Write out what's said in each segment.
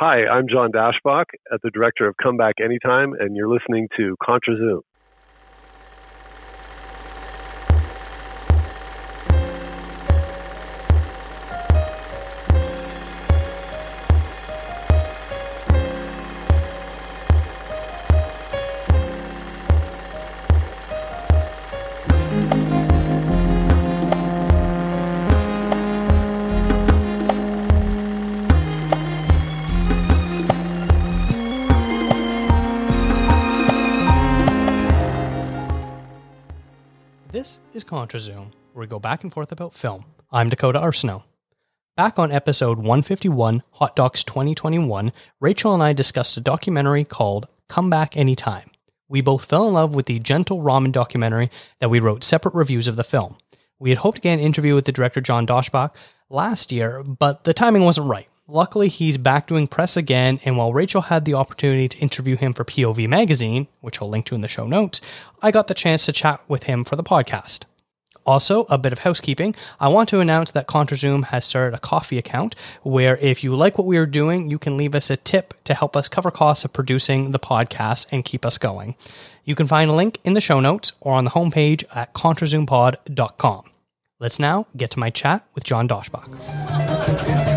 Hi, I'm John Daschbach, at the director of Come Back Anytime, and you're listening to Contra is ContraZoom, where we go back and forth about film. I'm Dakota Arsenault. Back on episode 151, Hot Docs 2021, Rachel and I discussed a documentary called Come Back Anytime. We both fell in love with the Gentle Ramen documentary that we wrote separate reviews of the film. We had hoped to get an interview with the director John Daschbach last year, but the timing wasn't right. Luckily, he's back doing press again, and while Rachel had the opportunity to interview him for POV Magazine, which I'll link to in the show notes, I got the chance to chat with him for the podcast. Also, a bit of housekeeping. I want to announce that ContraZoom has started a Ko-fi account where if you like what we are doing, you can leave us a tip to help us cover costs of producing the podcast and keep us going. You can find a link in the show notes or on the homepage at contrazoompod.com. Let's now get to my chat with John Daschbach.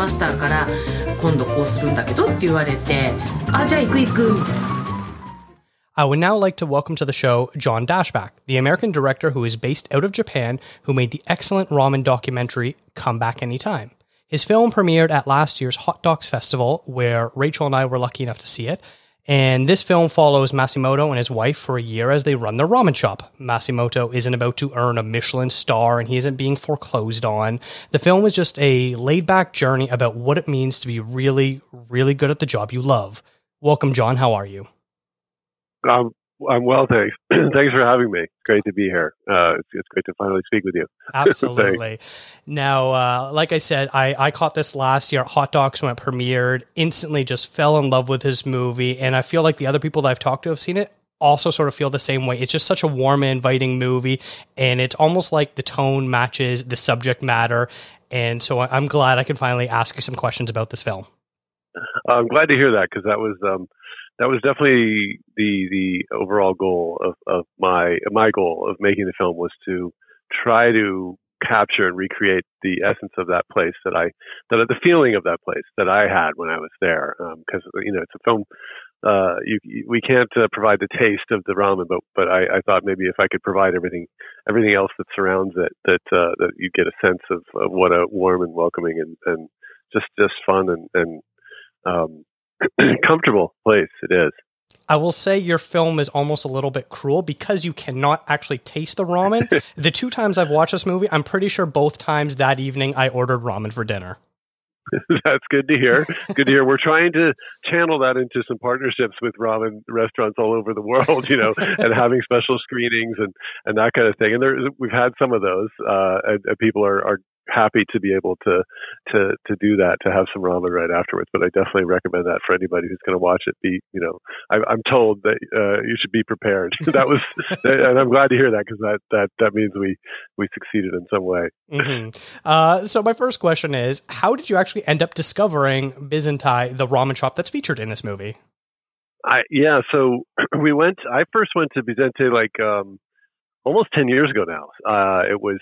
マスターから今度こうするんだけどって言われてあじゃあ行く行く I would now like to welcome to the show John Daschbach, the American director who is based out of Japan, who made the excellent ramen documentary Come Back Anytime. His film premiered at last year's Hot Docs Festival, where Rachel and I were lucky enough to see it, and this film follows Masamoto and his wife for a year as they run their ramen shop. Masamoto isn't about to earn a Michelin star and he isn't being foreclosed on. The film is just a laid back journey about what it means to be really, really good at the job you love. Welcome, John. How are you? Um, I'm well, thanks. thanks for having me. Great to be here. Uh, it's, it's great to finally speak with you. Absolutely. now, uh, like I said, I, I caught this last year Hot Docs when it premiered. Instantly, just fell in love with his movie, and I feel like the other people that I've talked to have seen it also sort of feel the same way. It's just such a warm and inviting movie, and it's almost like the tone matches the subject matter. And so I'm glad I can finally ask you some questions about this film. I'm glad to hear that because that was um, that was definitely the the overall goal of, of my my goal of making the film was to try to capture and recreate the essence of that place that I that the feeling of that place that I had when I was there because um, you know it's a film uh, you, we can't uh, provide the taste of the ramen but but I, I thought maybe if I could provide everything everything else that surrounds it that uh, that you get a sense of, of what a warm and welcoming and and just just fun and and um, comfortable place it is. I will say your film is almost a little bit cruel because you cannot actually taste the ramen. the two times I've watched this movie, I'm pretty sure both times that evening I ordered ramen for dinner. That's good to hear. Good to hear. We're trying to channel that into some partnerships with ramen restaurants all over the world, you know, and having special screenings and, and that kind of thing. And there, we've had some of those, uh, and, and people are, are happy to be able to to to do that to have some ramen right afterwards. But I definitely recommend that for anybody who's going to watch it. Be you know, I, am told that uh, you should be prepared. that was, and I'm glad to hear that because that that that means we we succeeded in some way. Mm-hmm. Uh, so my first question is, how did you actually end up discovering Bizentei, the ramen shop that's featured in this movie? I yeah, so we went. I first went to Bizentei like um, almost ten years ago now. Uh, it was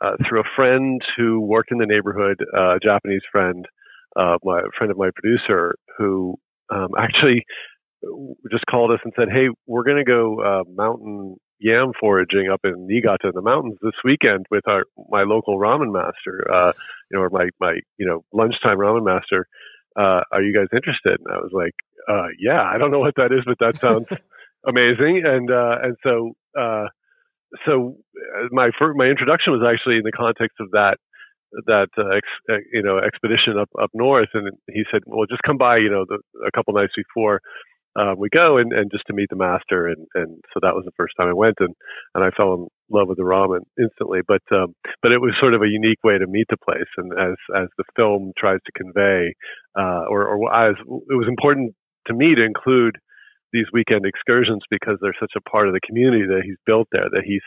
uh, through a friend who worked in the neighborhood, uh, a Japanese friend, uh, my friend of my producer, who um, actually just called us and said, "Hey, we're going to go uh, mountain yam foraging up in Niigata in the mountains this weekend with our my local ramen master, uh, you know, or my my you know lunchtime ramen master. Uh, are you guys interested?" And I was like, uh, "Yeah, I don't know what that is, but that sounds amazing." And uh, and so uh, so uh, my first, my introduction was actually in the context of that that uh, ex, uh, you know expedition up up north, and he said, "Well, just come by, you know, the, a couple nights before uh, we go, and, and just to meet the master." And and so that was the first time I went, and and I fell in love with the ramen instantly. But um, but it was sort of a unique way to meet the place, and as as the film tries to convey, uh, or, or as it was important to me to include these weekend excursions because they're such a part of the community that he's built there. That he's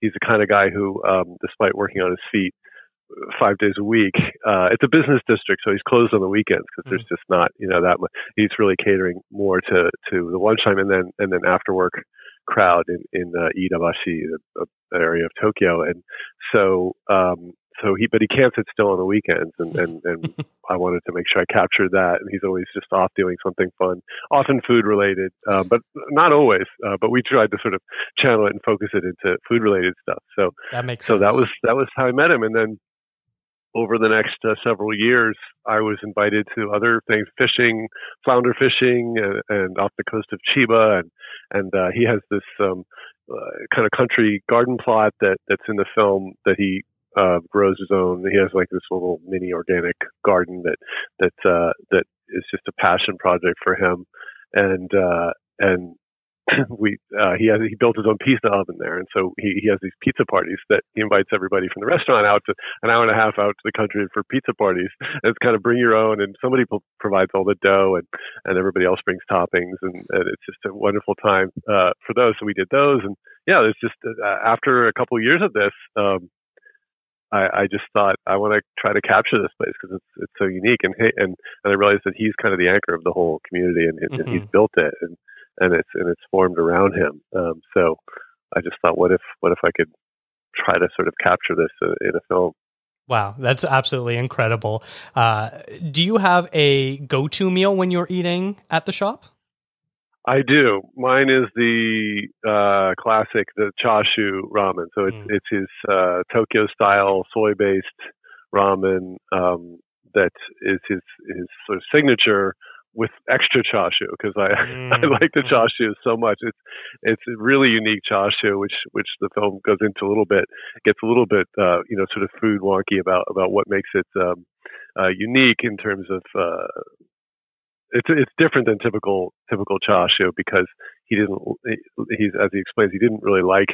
he's the kind of guy who, um, despite working on his feet five days a week, uh, it's a business district, so he's closed on the weekends because mm-hmm. there's just not you know that much. He's really catering more to to the lunchtime and then and then after work crowd in in uh, Iidabashi, the, the area of Tokyo, and so um, so he but he can't sit still on the weekends and and, and I wanted to make sure I captured that. And he's always just off doing something fun often food related uh, but not always uh, but we tried to sort of channel it and focus it into food related stuff. So that makes so sense. that was that was how I met him. And then over the next uh, several years I was invited to other things fishing flounder fishing and, and off the coast of Chiba. And and uh, he has this um, uh, kind of country garden plot that that's in the film that he uh, grows his own. He has like this little mini organic garden that that uh, that is just a passion project for him, and uh, and we uh, he has he built his own pizza oven there, and so he he has these pizza parties that he invites everybody from the restaurant out to an hour and a half out to the country for pizza parties. And it's kind of bring your own, and somebody provides all the dough, and and everybody else brings toppings, and, and it's just a wonderful time uh, for those. So we did those, and yeah, it's just uh, after a couple of years of this. Um, I, I just thought I want to try to capture this place because it's it's so unique and and and I realized that he's kind of the anchor of the whole community and, mm-hmm. and he's built it and and it's and it's formed around him. Um, so I just thought, what if what if I could try to sort of capture this in a film? Wow, that's absolutely incredible. Uh, do you have a go-to meal when you're eating at the shop? I do. Mine is the uh, classic, the chashu ramen. So it's mm. it's his uh, Tokyo style soy based ramen um, that is his his sort of signature with extra chashu because I mm. I like the mm-hmm. chashu so much. It's it's a really unique chashu, which which the film goes into a little bit. Gets a little bit uh, you know sort of food wonky about about what makes it um, uh, unique in terms of uh, it's it's different than typical typical chashu because he didn't he's as he explains he didn't really like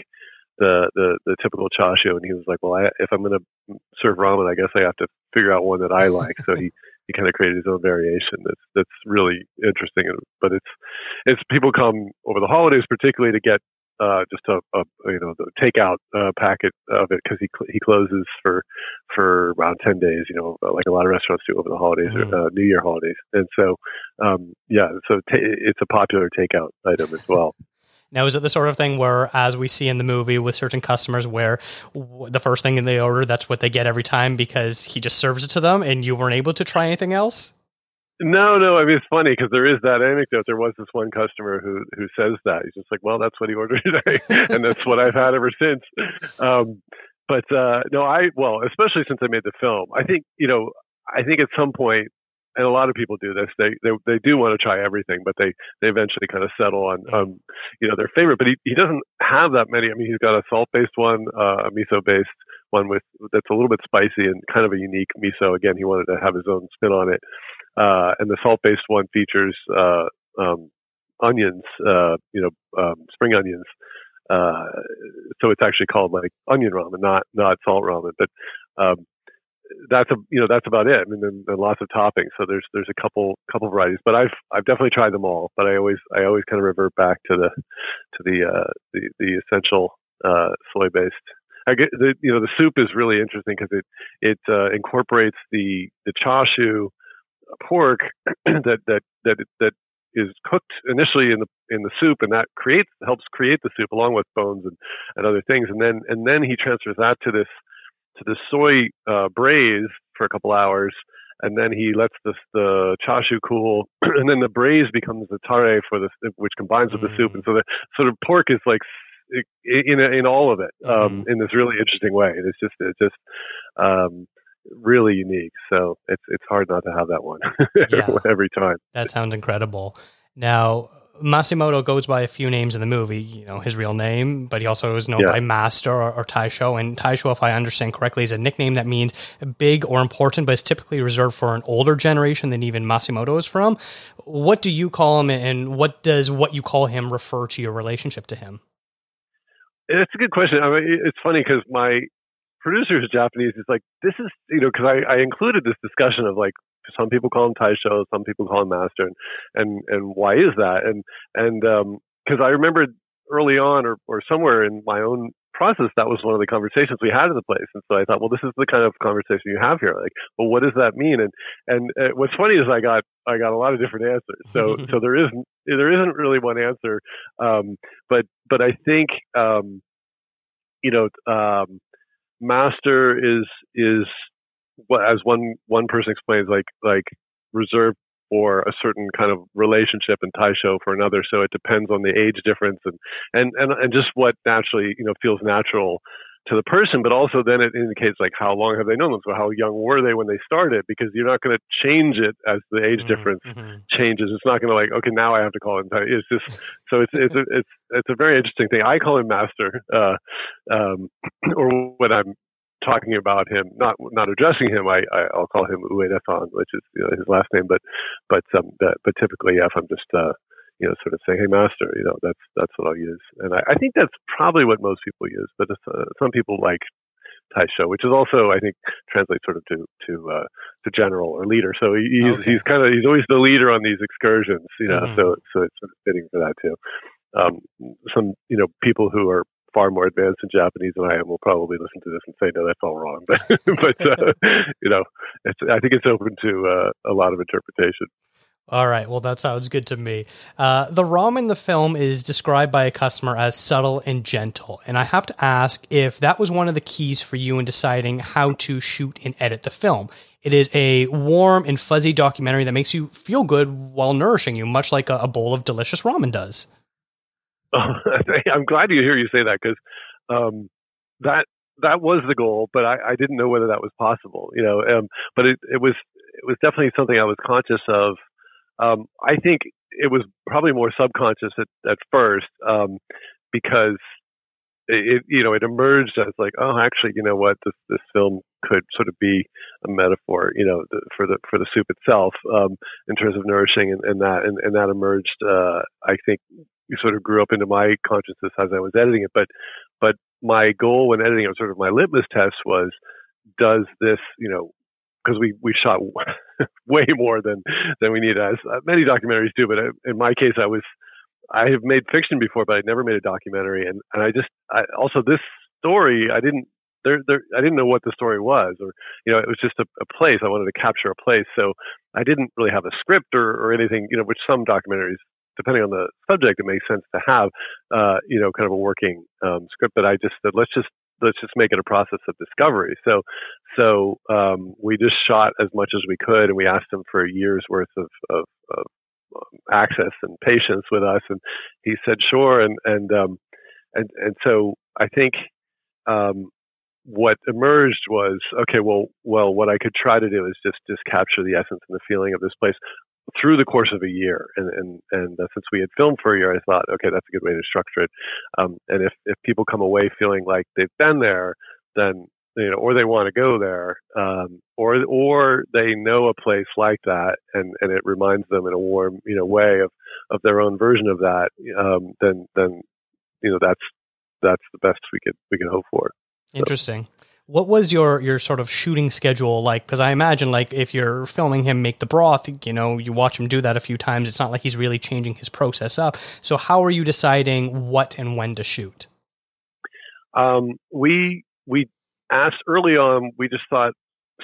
the the the typical chashu and he was like well I, if I'm going to serve ramen I guess I have to figure out one that I like. So he he kind of created his own variation that's that's really interesting. But it's it's people come over the holidays particularly to get uh, just a, a, you know the takeout uh, packet of it because he cl- he closes for for around ten days. You know, like a lot of restaurants do over the holidays, mm. or, uh, New Year holidays, and so um, yeah, so t- it's a popular takeout item as well. Now, is it the sort of thing where, as we see in the movie with certain customers, where the first thing they order, that's what they get every time because he just serves it to them and you weren't able to try anything else? No, no. I mean, it's funny because there is that anecdote. There was this one customer who who says that he's just like, "Well, that's what he ordered today, and that's what I've had ever since." Um, but uh, no, I well, especially since I made the film, I think you know, I think at some point, and a lot of people do this. They they they do want to try everything, but they they eventually kind of settle on um, you know their favorite. But he he doesn't have that many. I mean, he's got a salt based one, uh, a miso based one with that's a little bit spicy and kind of a unique miso. Again, he wanted to have his own spin on it. Uh, and the salt-based one features uh, um, onions, uh, you know, um, spring onions. Uh, so it's actually called like onion ramen, not not salt ramen. But um, that's a you know that's about it. I mean, then, then lots of toppings. So there's there's a couple couple varieties, but I've I've definitely tried them all. But I always I always kind of revert back to the to the uh, the, the essential uh, soy based. I get the you know the soup is really interesting because it it incorporates the the chashu pork that that that that is cooked initially in the in the soup, and that creates helps create the soup along with bones and, and other things, and then and then he transfers that to this to the soy uh, braise for a couple hours, and then he lets the the chashu cool, and then the braise becomes the tare for the which combines with the soup, and so the sort of pork is like in in all of it um, mm-hmm. in this really interesting way. It's just it's just um, really unique. So it's it's hard not to have that one yeah. every time. That sounds incredible. Now Masamoto goes by a few names in the movie, you know, his real name, but he also is known yeah. by Master or, or Taisho. And Taisho, if I understand correctly, is a nickname that means big or important, but it's typically reserved for an older generation than even Masamoto is from. What do you call him, and what does what you call him refer to your relationship to him? It's a good question. I mean, it's funny because my producer who's Japanese is like, this is, you know, because I, I included this discussion of like, some people call him Taisho, some people call him Master, and and, and why is that? And and um, because um, I remember early on, or or somewhere in my own process, that was one of the conversations we had in the place. And so I thought, well, this is the kind of conversation you have here. Like, well, what does that mean? And and uh, what's funny is I got I got a lot of different answers. So so there isn't there isn't really one answer. Um, but but I think um, you know um, master is is what as one one person explains like like reserved for a certain kind of relationship and Taisho for another. So it depends on the age difference and, and, and, and just what naturally, you know, feels natural to the person, but also then it indicates like how long have they known them? So how young were they when they started? Because you're not going to change it as the age mm-hmm. difference mm-hmm. changes. It's not going to like, okay, now I have to call him. It's just, so it's, it's, a, it's, it's a very interesting thing. I call him master, uh, um, or when I'm talking about him, not not addressing him, I, I will call him Uedasan, which is you know, his last name. But but um, that, but typically, yeah, if I'm just uh, you know sort of say, hey master, you know that's that's what I'll use, and I, I think that's probably what most people use. But uh, some people like Taisho, which is also I think translates sort of to to uh, to general or leader. So he's okay. he's kind of he's always the leader on these excursions, you know. Mm-hmm. So so it's sort of fitting for that too. Um, some you know people who are far more advanced in Japanese than I am will probably listen to this and say, no, that's all wrong. But, but uh, you know, I think it's open to uh, a lot of interpretation. All right. Well, that sounds good to me. Uh, the ramen the film is described by a customer as subtle and gentle. And I have to ask if that was one of the keys for you in deciding how to shoot and edit the film. It is a warm and fuzzy documentary that makes you feel good while nourishing you, much like a, a bowl of delicious ramen does. I'm glad to hear you say that because um, that that was the goal, but I, I, didn't know whether that was possible. You know, um, but it, it was it was definitely something I was conscious of. Um, I think it was probably more subconscious at, at first um, because it, you know it emerged as like oh actually you know what this this film could sort of be a metaphor you know the, for the for the soup itself um, in terms of nourishing and, and that and, and that emerged uh, I think sort of grew up into my consciousness as I was editing it. But but my goal when editing it, was sort of my litmus test was, does this, you know, because we we shot way more than than we need as uh, many documentaries do. But in my case, I was I have made fiction before, but I never made a documentary, and and I just I, also this story I didn't. There, there, I didn't know what the story was, or you know, it was just a, a place. I wanted to capture a place, so I didn't really have a script or, or anything. You know, which some documentaries depending on the subject, it makes sense to have, uh, you know, kind of a working um, script. But I just said, let's just let's just make it a process of discovery. So, so um, we just shot as much as we could, and we asked him for a year's worth of, of, of um, access and patience with us, and he said sure. And and um, and and so I think um, what emerged was okay. Well, well, what I could try to do is just just capture the essence and the feeling of this place through the course of a year. And and and uh, since we had filmed for a year, I thought, okay, that's a good way to structure it. Um, and if if people come away feeling like they've been there, then you know, or they want to go there, um, or or they know a place like that, and and it reminds them in a warm, you know, way of of their own version of that. Um, then then you know that's that's the best we could we can hope for. Interesting. So. What was your your sort of shooting schedule like? Because I imagine like if you're filming him make the broth, you know, you watch him do that a few times. It's not like he's really changing his process up. So how are you deciding what and when to shoot? Um, we we asked early on. We just thought,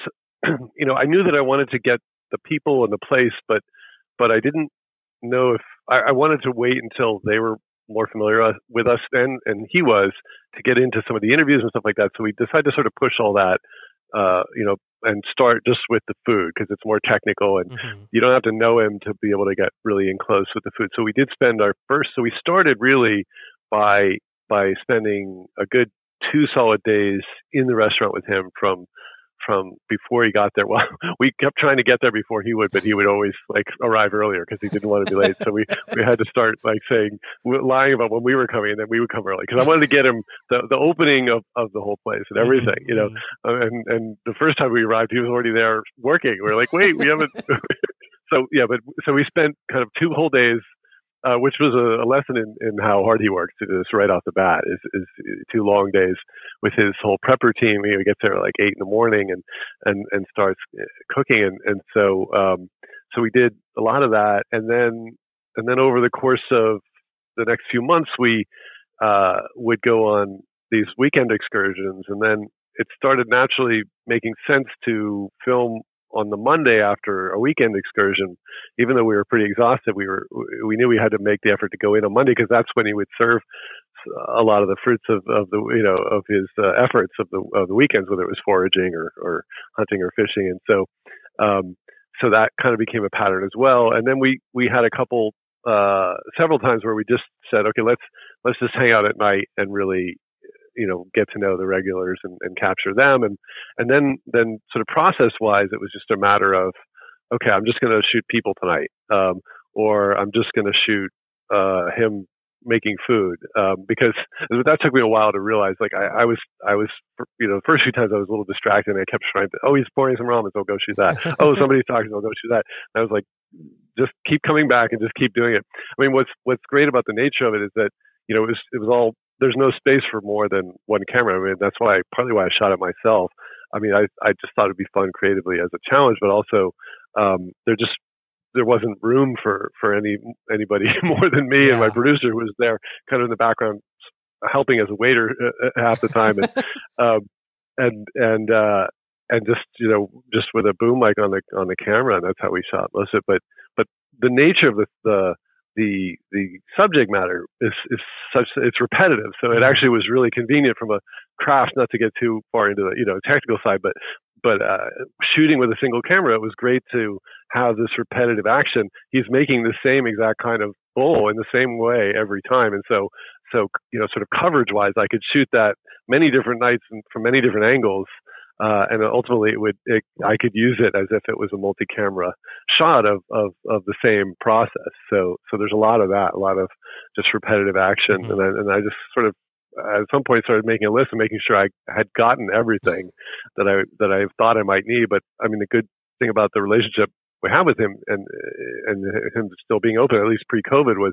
you know, I knew that I wanted to get the people and the place, but but I didn't know if I, I wanted to wait until they were more familiar with us and and he was to get into some of the interviews and stuff like that. So we decided to sort of push all that, uh, you know, and start just with the food because it's more technical and mm-hmm. you don't have to know him to be able to get really in close with the food. So we did spend our first. So we started really by by spending a good two solid days in the restaurant with him from from before he got there. Well, we kept trying to get there before he would, but he would always like arrive earlier because he didn't want to be late. So we we had to start like saying lying about when we were coming, and then we would come early because I wanted to get him the the opening of of the whole place and everything, you know. Mm-hmm. Uh, and and the first time we arrived, he was already there working. We are like, wait, we haven't. so yeah, but so we spent kind of two whole days uh, which was a, a lesson in, in how hard he works to just right off the bat. Is, is two long days with his whole prepper team. He gets there at like eight in the morning and and and starts uh, cooking, and and so um, so we did a lot of that, and then and then over the course of the next few months, we uh, would go on these weekend excursions, and then it started naturally making sense to film on the Monday after a weekend excursion, even though we were pretty exhausted, we were we knew we had to make the effort to go in on Monday because that's when he would serve a lot of the fruits of, of the you know of his uh, efforts of the of the weekends, whether it was foraging or, or hunting or fishing, and so um, so that kind of became a pattern as well. And then we we had a couple uh, several times where we just said, okay, let's let's just hang out at night and really you know get to know the regulars and, and capture them. And and then then sort of process wise it was just a matter of okay i'm just going to shoot people tonight um, or i'm just going to shoot uh, him making food um, because that took me a while to realize like I, I was I was you know the first few times I was a little distracted and I kept trying to oh he's pouring some ramen so I'll go shoot that. Oh somebody's talking so I'll go shoot that. And I was like just keep coming back and just keep doing it. I mean what's what's great about the nature of it is that you know it was it was all there's no space for more than one camera. I mean, that's why partly why I shot it myself. I mean, I I just thought it'd be fun creatively as a challenge, but also um, there just there wasn't room for for any anybody more than me yeah. and my producer who was there, kind of in the background, helping as a waiter uh, uh half the time, and um, and and uh, and just you know just with a boom mic on the on the camera, and that's how we shot most of it. But but the nature of the the the the subject matter is is such it's repetitive. So it mm-hmm. actually was really convenient from a craft, not to get too far into the you know technical side, but but uh, shooting with a single camera, it was great to have this repetitive action. He's making the same exact kind of bull in the same way every time, and so so you know sort of coverage wise, I could shoot that many different nights and from many different angles uh, and ultimately it would it, I could use it as if it was a multi-camera shot of, of of the same process. So so there's a lot of that, a lot of just repetitive action, mm-hmm. and I, and I just sort of at some point started making a list and making sure I had gotten everything that I that I thought I might need. But I mean, the good thing about the relationship we have with him and and him still being open, at least pre-COVID, was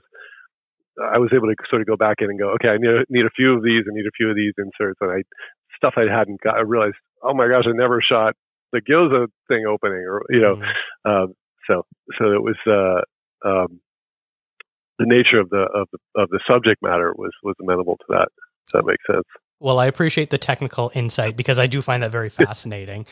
I was able to sort of go back in and go, okay, I need need a few of these, I need a few of these inserts, and I stuff I hadn't got. I realized, oh my gosh, I never shot the gyoza thing opening, or you know, mm-hmm. um, so so it was uh, um, the nature of the of the of the subject matter was was amenable to that. Does that make sense? Well, I appreciate the technical insight because I do find that very fascinating.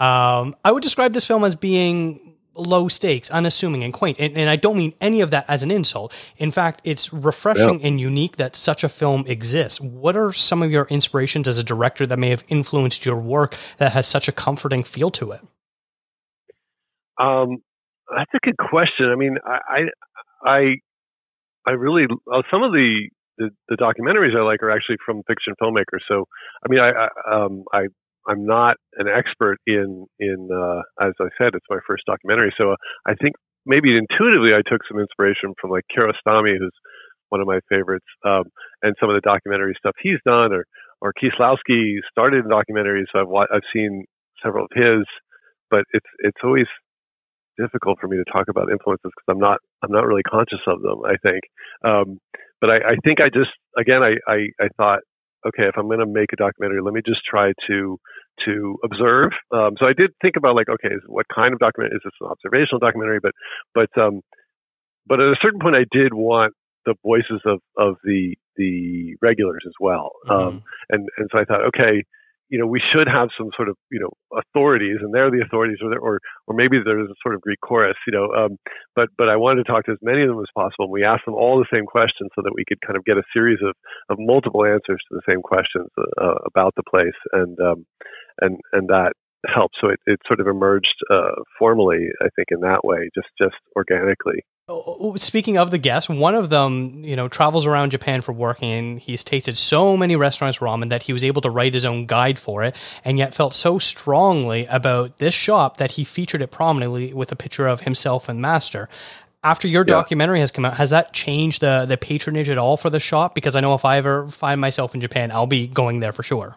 um, I would describe this film as being low stakes, unassuming, and quaint. And, and, I don't mean any of that as an insult. In fact, it's refreshing yeah. and unique that such a film exists. What are some of your inspirations as a director that may have influenced your work that has such a comforting feel to it? Um, that's a good question. I mean, I, I, I really uh, some of the, the, the documentaries I like are actually from fiction filmmakers. So, I mean, I, I um, I I'm not an expert in in uh, as I said, it's my first documentary, so uh, I think maybe intuitively I took some inspiration from like Kiarostami, who's one of my favorites, um, and some of the documentary stuff he's done, or or Kieslowski started in documentaries, so I've I've seen several of his, but it's it's always difficult for me to talk about influences because I'm not I'm not really conscious of them. I think, um, but I, I think I just again I, I I thought okay, if I'm going to make a documentary, let me just try to to observe. Um, so I did think about like, okay, what kind of document is this? An observational documentary, but but um, but at a certain point, I did want the voices of of the the regulars as well. Mm-hmm. Um, and and so I thought, okay, you know, we should have some sort of, you know, authorities, and they're the authorities, or or or maybe there's a sort of Greek chorus, you know. Um, but but I wanted to talk to as many of them as possible. And we asked them all the same questions so that we could kind of get a series of of multiple answers to the same questions uh, about the place, and um, and and that helped. So it, it sort of emerged uh, formally, I think, in that way, just just organically. Oh, oh, oh, speaking of the guests, one of them, you know, travels around Japan for work, and he's tasted so many restaurants ramen that he was able to write his own guide for it and yet felt so strongly about this shop that he featured it prominently with a picture of himself and master. After your yeah. documentary has come out, has that changed the the patronage at all for the shop? Because I know if I ever find myself in Japan, I'll be going there for sure.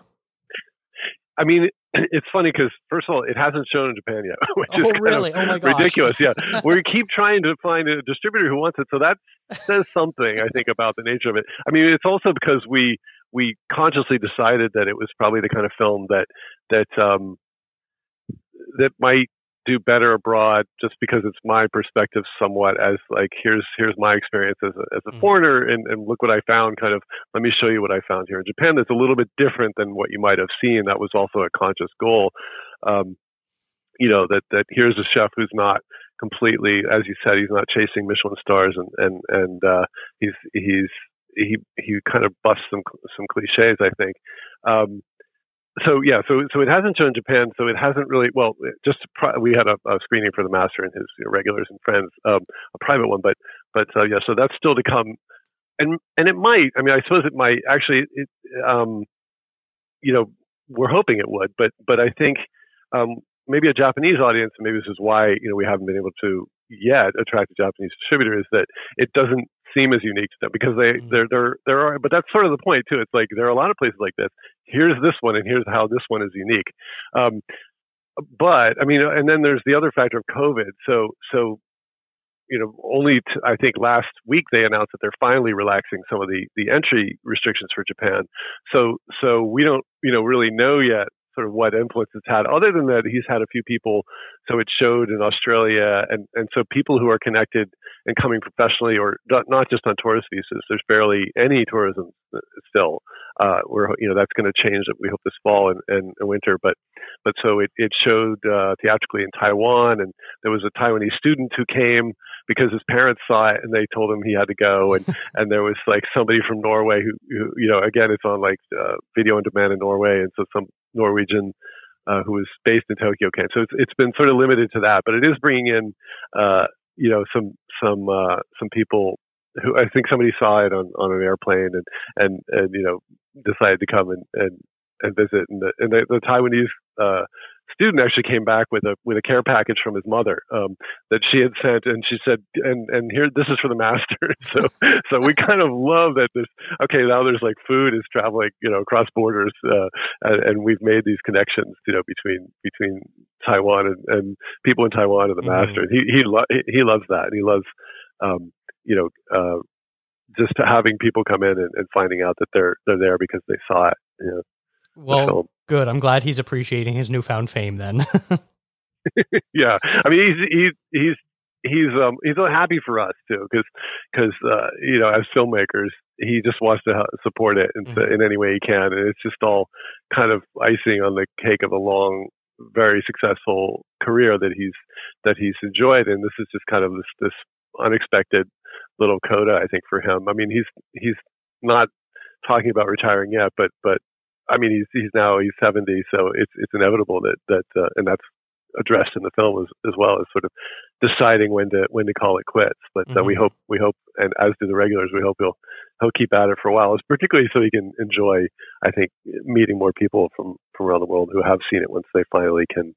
I mean, it's funny because first of all, it hasn't shown in Japan yet, which oh, is really? kind of oh my gosh. ridiculous. Yeah, we keep trying to find a distributor who wants it, so that says something, I think, about the nature of it. I mean, it's also because we we consciously decided that it was probably the kind of film that that um, that might do better abroad just because it's my perspective somewhat as like here's here's my experience as a, as a mm. foreigner and, and look what I found kind of let me show you what I found here. In Japan that's a little bit different than what you might have seen. That was also a conscious goal um, you know that that here's a chef who's not completely as you said he's not chasing Michelin stars and and and uh, he's he's he he kind of busts some some cliches I think. Um, so yeah, so so it hasn't shown Japan. So it hasn't really. Well, just we had a, a screening for the master and his you know, regulars and friends, um, a private one. But but uh, yeah, so that's still to come. And and it might. I mean, I suppose it might actually. It, um, you know, we're hoping it would, but but I think um, maybe a Japanese audience, maybe this is why you know we haven't been able to yet attract a Japanese distributor, is that it doesn't seem as unique to them because they mm-hmm. there there there are but that's sort of the point too. It's like there are a lot of places like this. Here's this one and here's how this one is unique. Um, but i mean and then there's the other factor of covid. So so you know only t- I think last week they announced that they're finally relaxing some of the the entry restrictions for japan. So so we don't you know really know yet sort of what influence it's had. Other than that, he's had a few people, so it showed in Australia, and and so people who are connected and coming professionally, or not just on tourist visas. There's barely any tourism still. Uh, we're you know that's going to change. We hope this fall and, and, and winter, but but so it it showed uh, theatrically in Taiwan, and there was a Taiwanese student who came because his parents saw it and they told him he had to go, and and there was like somebody from Norway who, who you know again it's on like uh, video on demand in Norway, and so some Norwegian uh, who was based in Tokyo came. So it's it's been sort of limited to that, but it is bringing in uh, you know some some uh, some people who I think somebody saw it on on an airplane and and and you know decided to come and and and visit and the and the, the Taiwanese uh, student actually came back with a with a care package from his mother um, that she had sent, and she said, "and and here, this is for the master." so so we kind of love that this. Okay, now there's like food is traveling, you know, across borders, uh, and, and, we've made these connections, you know, between between Taiwan and, and people in Taiwan and the mm-hmm. master. He he lo- he loves that, and he loves, um, you know. Uh, just having people come in and, and finding out that they're they're there because they saw it. You know, well, good. I'm glad he's appreciating his newfound fame. Then. yeah, I mean he's he's he's he's um he's happy for us too because because uh, you know as filmmakers he just wants to support it in, mm-hmm. in any way he can and it's just all kind of icing on the cake of a long very successful career that he's that he's enjoyed and this is just kind of this this unexpected little coda I think for him I mean he's he's not talking about retiring yet but but I mean, he's he's now he's 70, so it's it's inevitable that that uh, and that's addressed in the film as, as well as sort of deciding when to when to call it quits. But mm-hmm. uh, we mm-hmm. hope we hope, and as do the regulars, we hope he'll he'll keep at it for a while. It's particularly so he can enjoy, I think, meeting more people from from around the world who have seen it once they finally can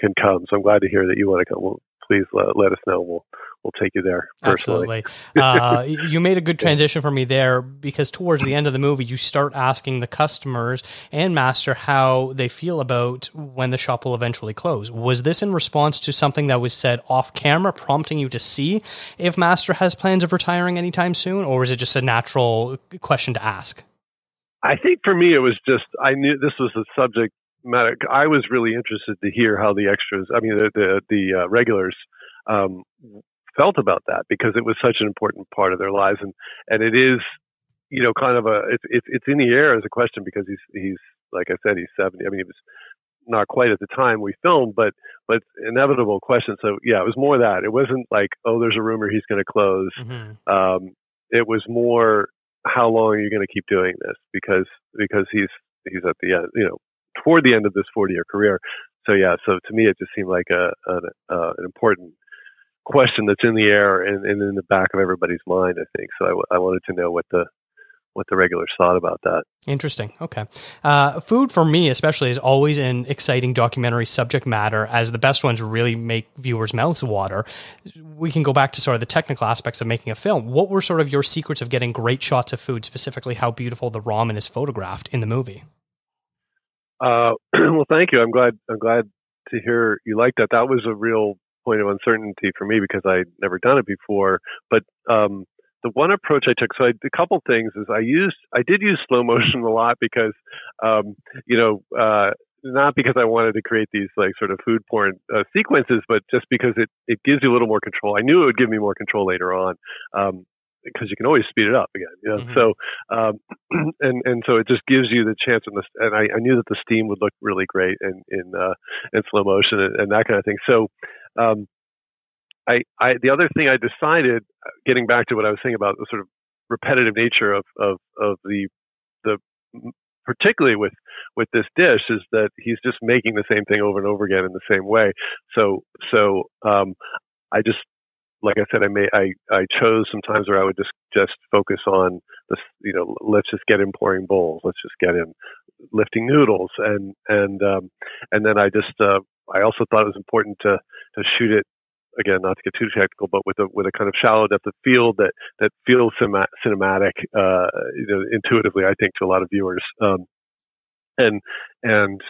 can come. So I'm glad to hear that you want to come. Well, please let, let us know. We'll we'll take you there personally. Absolutely. uh, you made a good transition for me there because towards the end of the movie, you start asking the customers and master how they feel about when the shop will eventually close. Was this in response to something that was said off camera, prompting you to see if master has plans of retiring anytime soon, or was it just a natural question to ask? I think for me, it was just I knew this was a subject matter. I was really interested to hear how the extras, I mean, the the, the uh, regulars, um, felt about that because it was such an important part of their lives, and and it is, you know, kind of a it's it's it's in the air as a question because he's he's like I said he's seventy. I mean, he was not quite at the time we filmed, but but inevitable question. So yeah, it was more that it wasn't like oh, there's a rumor he's going to close. Mm-hmm. Um, it was more how long are you going to keep doing this because because he's he's at the end, you know, toward the end of this 40 year career. So yeah, so to me it just seemed like a, a uh, an important question that's in the air and, and, in the back of everybody's mind. I think so. I, w- I wanted to know what the what the regulars thought about that. Interesting. Okay. Uh, food for me, especially, is always an exciting documentary subject matter, as the best ones really make viewers' mouths water. We can go back to sort of the technical aspects of making a film. What were sort of your secrets of getting great shots of food, specifically how beautiful the ramen is photographed in the movie? Uh, well, thank you. I'm glad. I'm glad to hear you like that. That was a real point of uncertainty for me because I'd never done it before. But um, the one approach I took, so I, a couple things is I used, I did use slow motion a lot because, um, you know, uh, not because I wanted to create these like sort of food porn uh, sequences, but just because it, it gives you a little more control. I knew it would give me more control later on. Um, because you can always speed it up again, you know. Mm-hmm. So, um, and and so it just gives you the chance, and, the, and I, I knew that the steam would look really great in in uh, in slow motion and, and that kind of thing. So, um, I, I the other thing I decided, getting back to what I was saying about the sort of repetitive nature of of of the the particularly with with this dish is that he's just making the same thing over and over again in the same way. So so um, I just like I said, I may I I chose some times where I would just just focus on this. You know, let's just get him pouring bowls. Let's just get him lifting noodles, and and um, and then I just uh, I also thought it was important to to shoot it again, not to get too technical, but with a with a kind of shallow depth of field that that feels cinematic, uh, you know, intuitively. I think to a lot of viewers, um, and and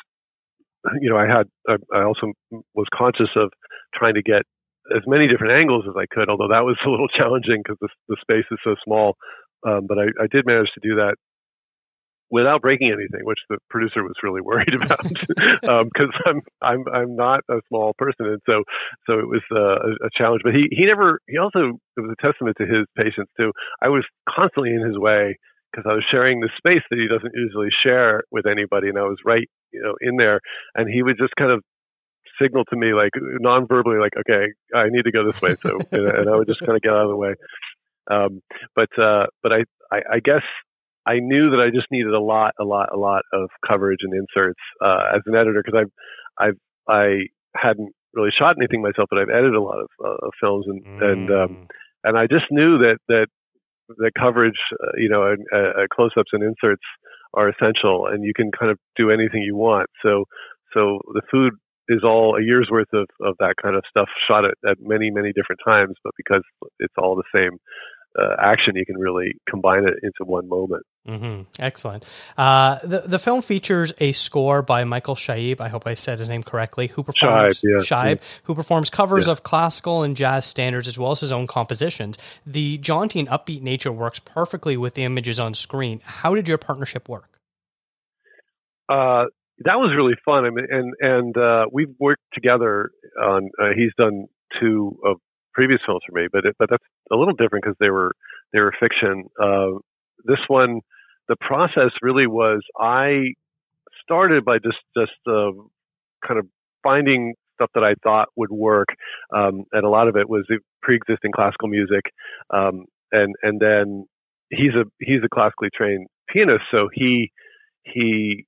you know, I had I, I also was conscious of trying to get as many different angles as I could, although that was a little challenging because the, the space is so small. Um, but I, I did manage to do that without breaking anything, which the producer was really worried about because um, I'm I'm I'm not a small person, and so so it was uh, a, a challenge. But he he never he also it was a testament to his patience too. I was constantly in his way because I was sharing the space that he doesn't usually share with anybody, and I was right you know in there, and he would just kind of signal to me like non-verbally like okay I need to go this way so and, and I would just kind of get out of the way um, but uh, but I, I I guess I knew that I just needed a lot, a lot, a lot of coverage and inserts uh, as an editor because I've, I've, I hadn't really shot anything myself, but I've edited a lot of, uh, of films, and mm. and um, mm. and I just knew that that the coverage, uh, you know, and, uh, close-ups and inserts are essential, and you can kind of do anything you want. So so the food is all a year's worth of, of that kind of stuff shot at, at many many different times, but because it's all the same uh, action, you can really combine it into one moment. Mm-hmm. Excellent. Uh, the the film features a score by Michael Shaib. I hope I said his name correctly. Who performs Shaib, yeah, Shaib yeah. who performs covers yeah. of classical and jazz standards as well as his own compositions. The jaunty and upbeat nature works perfectly with the images on screen. How did your partnership work? Uh, that was really fun. I mean, and and uh, we've worked together on. Uh, he's done two of previous films for me, but it, but that's a little different because they were they were fiction. Uh, this one, the process really was I started by just just uh, kind of finding stuff that I thought would work, um, and a lot of it was pre-existing classical music, um, and and then he's a he's a classically trained pianist, so he he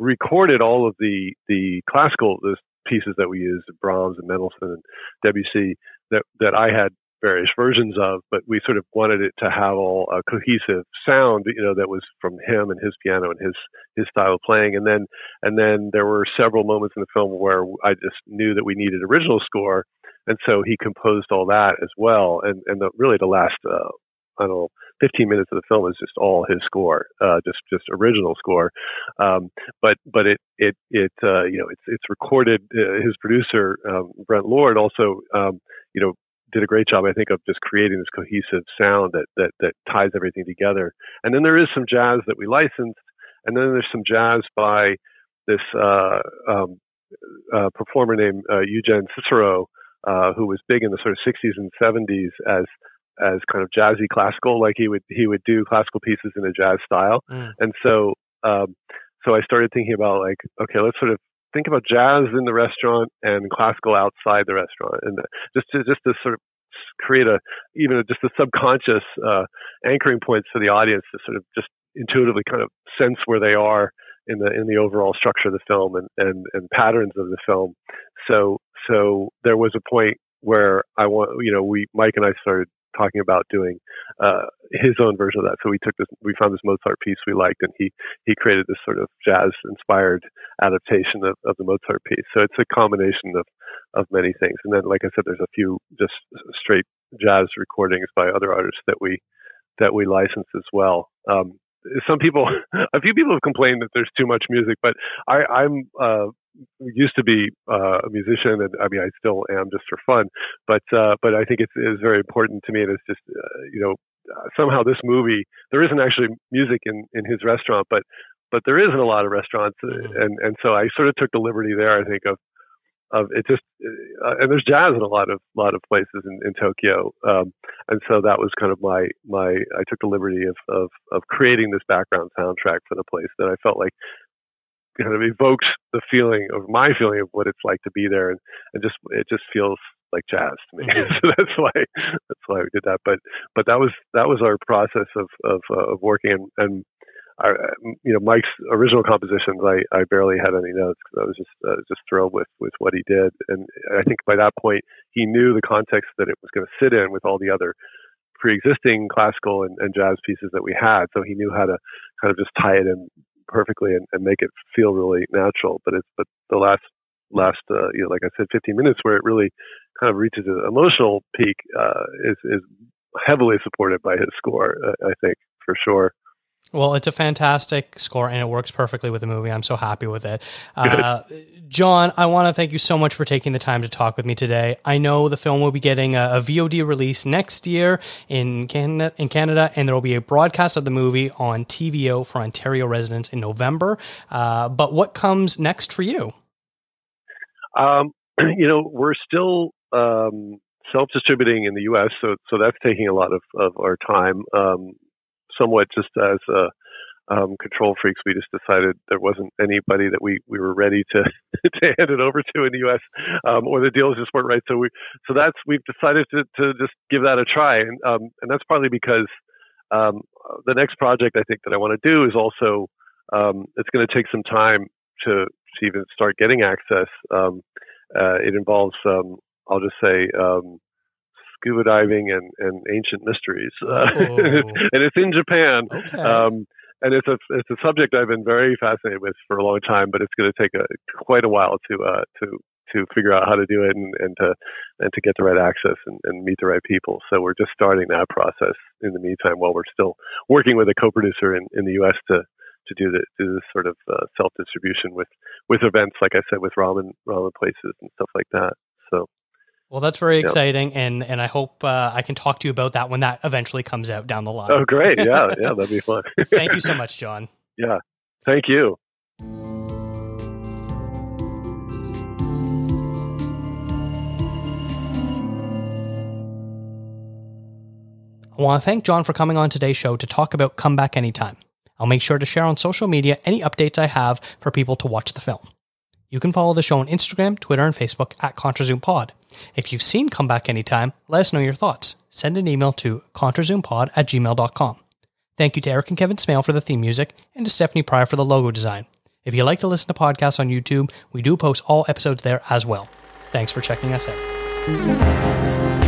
recorded all of the the classical the pieces that we used, Brahms and Mendelssohn and Debussy, that that I had various versions of, but we sort of wanted it to have all a cohesive sound, you know, that was from him and his piano and his his style of playing. And then and then there were several moments in the film where I just knew that we needed original score, and so he composed all that as well. And and the, really the last uh, I don't know 15 minutes of the film is just all his score, uh, just just original score. Um, but but it it it uh, you know it's it's recorded. Uh, his producer um, Brent Lord also um, you know did a great job, I think, of just creating this cohesive sound that that that ties everything together. And then there is some jazz that we licensed, and then there's some jazz by this uh, um, uh, performer named uh, Eugen Cicero, uh, who was big in the sort of 60s and 70s as as kind of jazzy classical, like he would he would do classical pieces in a jazz style. Mm. And so um, so I started thinking about like, okay, let's sort of think about jazz in the restaurant and classical outside the restaurant, and just to just to sort of create a even a, just a subconscious uh, anchoring points for the audience to sort of just intuitively kind of sense where they are in the in the overall structure of the film and and, and patterns of the film. So so there was a point where I want you know we Mike and I started talking about doing uh, his own version of that. So we took this, we found this Mozart piece we liked, and he he created this sort of jazz-inspired adaptation of, of the Mozart piece. So it's a combination of of many things. And then, like I said, there's a few just straight jazz recordings by other artists that we that we license as well. Um, some people, a few people have complained that there's too much music, but I, I'm uh, used to be uh, a musician, and I mean, I still am just for fun. But uh, but I think it's, it's very important to me, and it's just uh, you know uh, somehow this movie there isn't actually music in in his restaurant, but but there is in a lot of restaurants, uh, mm-hmm. and and so I sort of took the liberty there. I think of of it just uh, and there's jazz in a lot of lot of places in, in Tokyo, um, and so that was kind of my my I took the liberty of, of of creating this background soundtrack for the place that I felt like kind of evokes the feeling of my feeling of what it's like to be there, and, and just it just feels like jazz to me. So that's why that's why we did that. But but that was that was our process of of, uh, of working, and, and I, you know, Mike's original compositions, I, I barely had any notes because I was just uh, just thrilled with with what he did, and I think by that point he knew the context that it was going to sit in with all the other pre-existing classical and, and jazz pieces that we had, so he knew how to kind of just tie it in perfectly and, and make it feel really natural. But it's but the last last uh, you know, like I said, 15 minutes where it really kind of reaches an emotional peak uh, is is heavily supported by his score. Uh, I think for sure. Well, it's a fantastic score and it works perfectly with the movie. I'm so happy with it. Uh, John, I want to thank you so much for taking the time to talk with me today. I know the film will be getting a, a VOD release next year in Canada, in Canada, and there will be a broadcast of the movie on TVO for Ontario residents in November. Uh, but what comes next for you? Um, you know, we're still um, self-distributing in the U.S., so so that's taking a lot of, of our time. Um, somewhat just as um, control freaks, we just decided there wasn't anybody that we, we were ready to to hand it over to in the U.S. Um, or the deals just weren't right. So we so that's we've decided to to just give that a try, and um, and that's partly because um, the next project I think that I want to do is also um, it's going to take some time to to even start getting access. Um, uh, it involves I'll just say scuba diving and, and ancient mysteries, uh, and it's in Japan. Okay. Um, and it's a it's a subject I've been very fascinated with for a long time, but it's going to take a quite a while to uh, to to figure out how to do it and, and to and to get the right access and, and meet the right people. So we're just starting that process in the meantime while we're still working with a co-producer in, in the U.S. to to do the do this sort of uh, self distribution with with events like I said with ramen ramen places and stuff like that. So well, that's very exciting, and and I hope uh, I can talk to you about that when that eventually comes out down the line. Oh, great! Yeah, yeah, that'd be fun. Thank you so much, John. Yeah, thank you. I want to thank John for coming on today's show to talk about Come Back Anytime. I'll make sure to share on social media any updates I have for people to watch the film. You can follow the show on Instagram, Twitter, and Facebook at ContraZoomPod. If you've seen Come Back Anytime, let us know your thoughts. Send an email to ContraZoomPod at gmail.com. Thank you to Eric and Kevin Smale for the theme music, and to Stephanie Pryor for the logo design. If you like to listen to podcasts on YouTube, we do post all episodes there as well. Thanks for checking us out.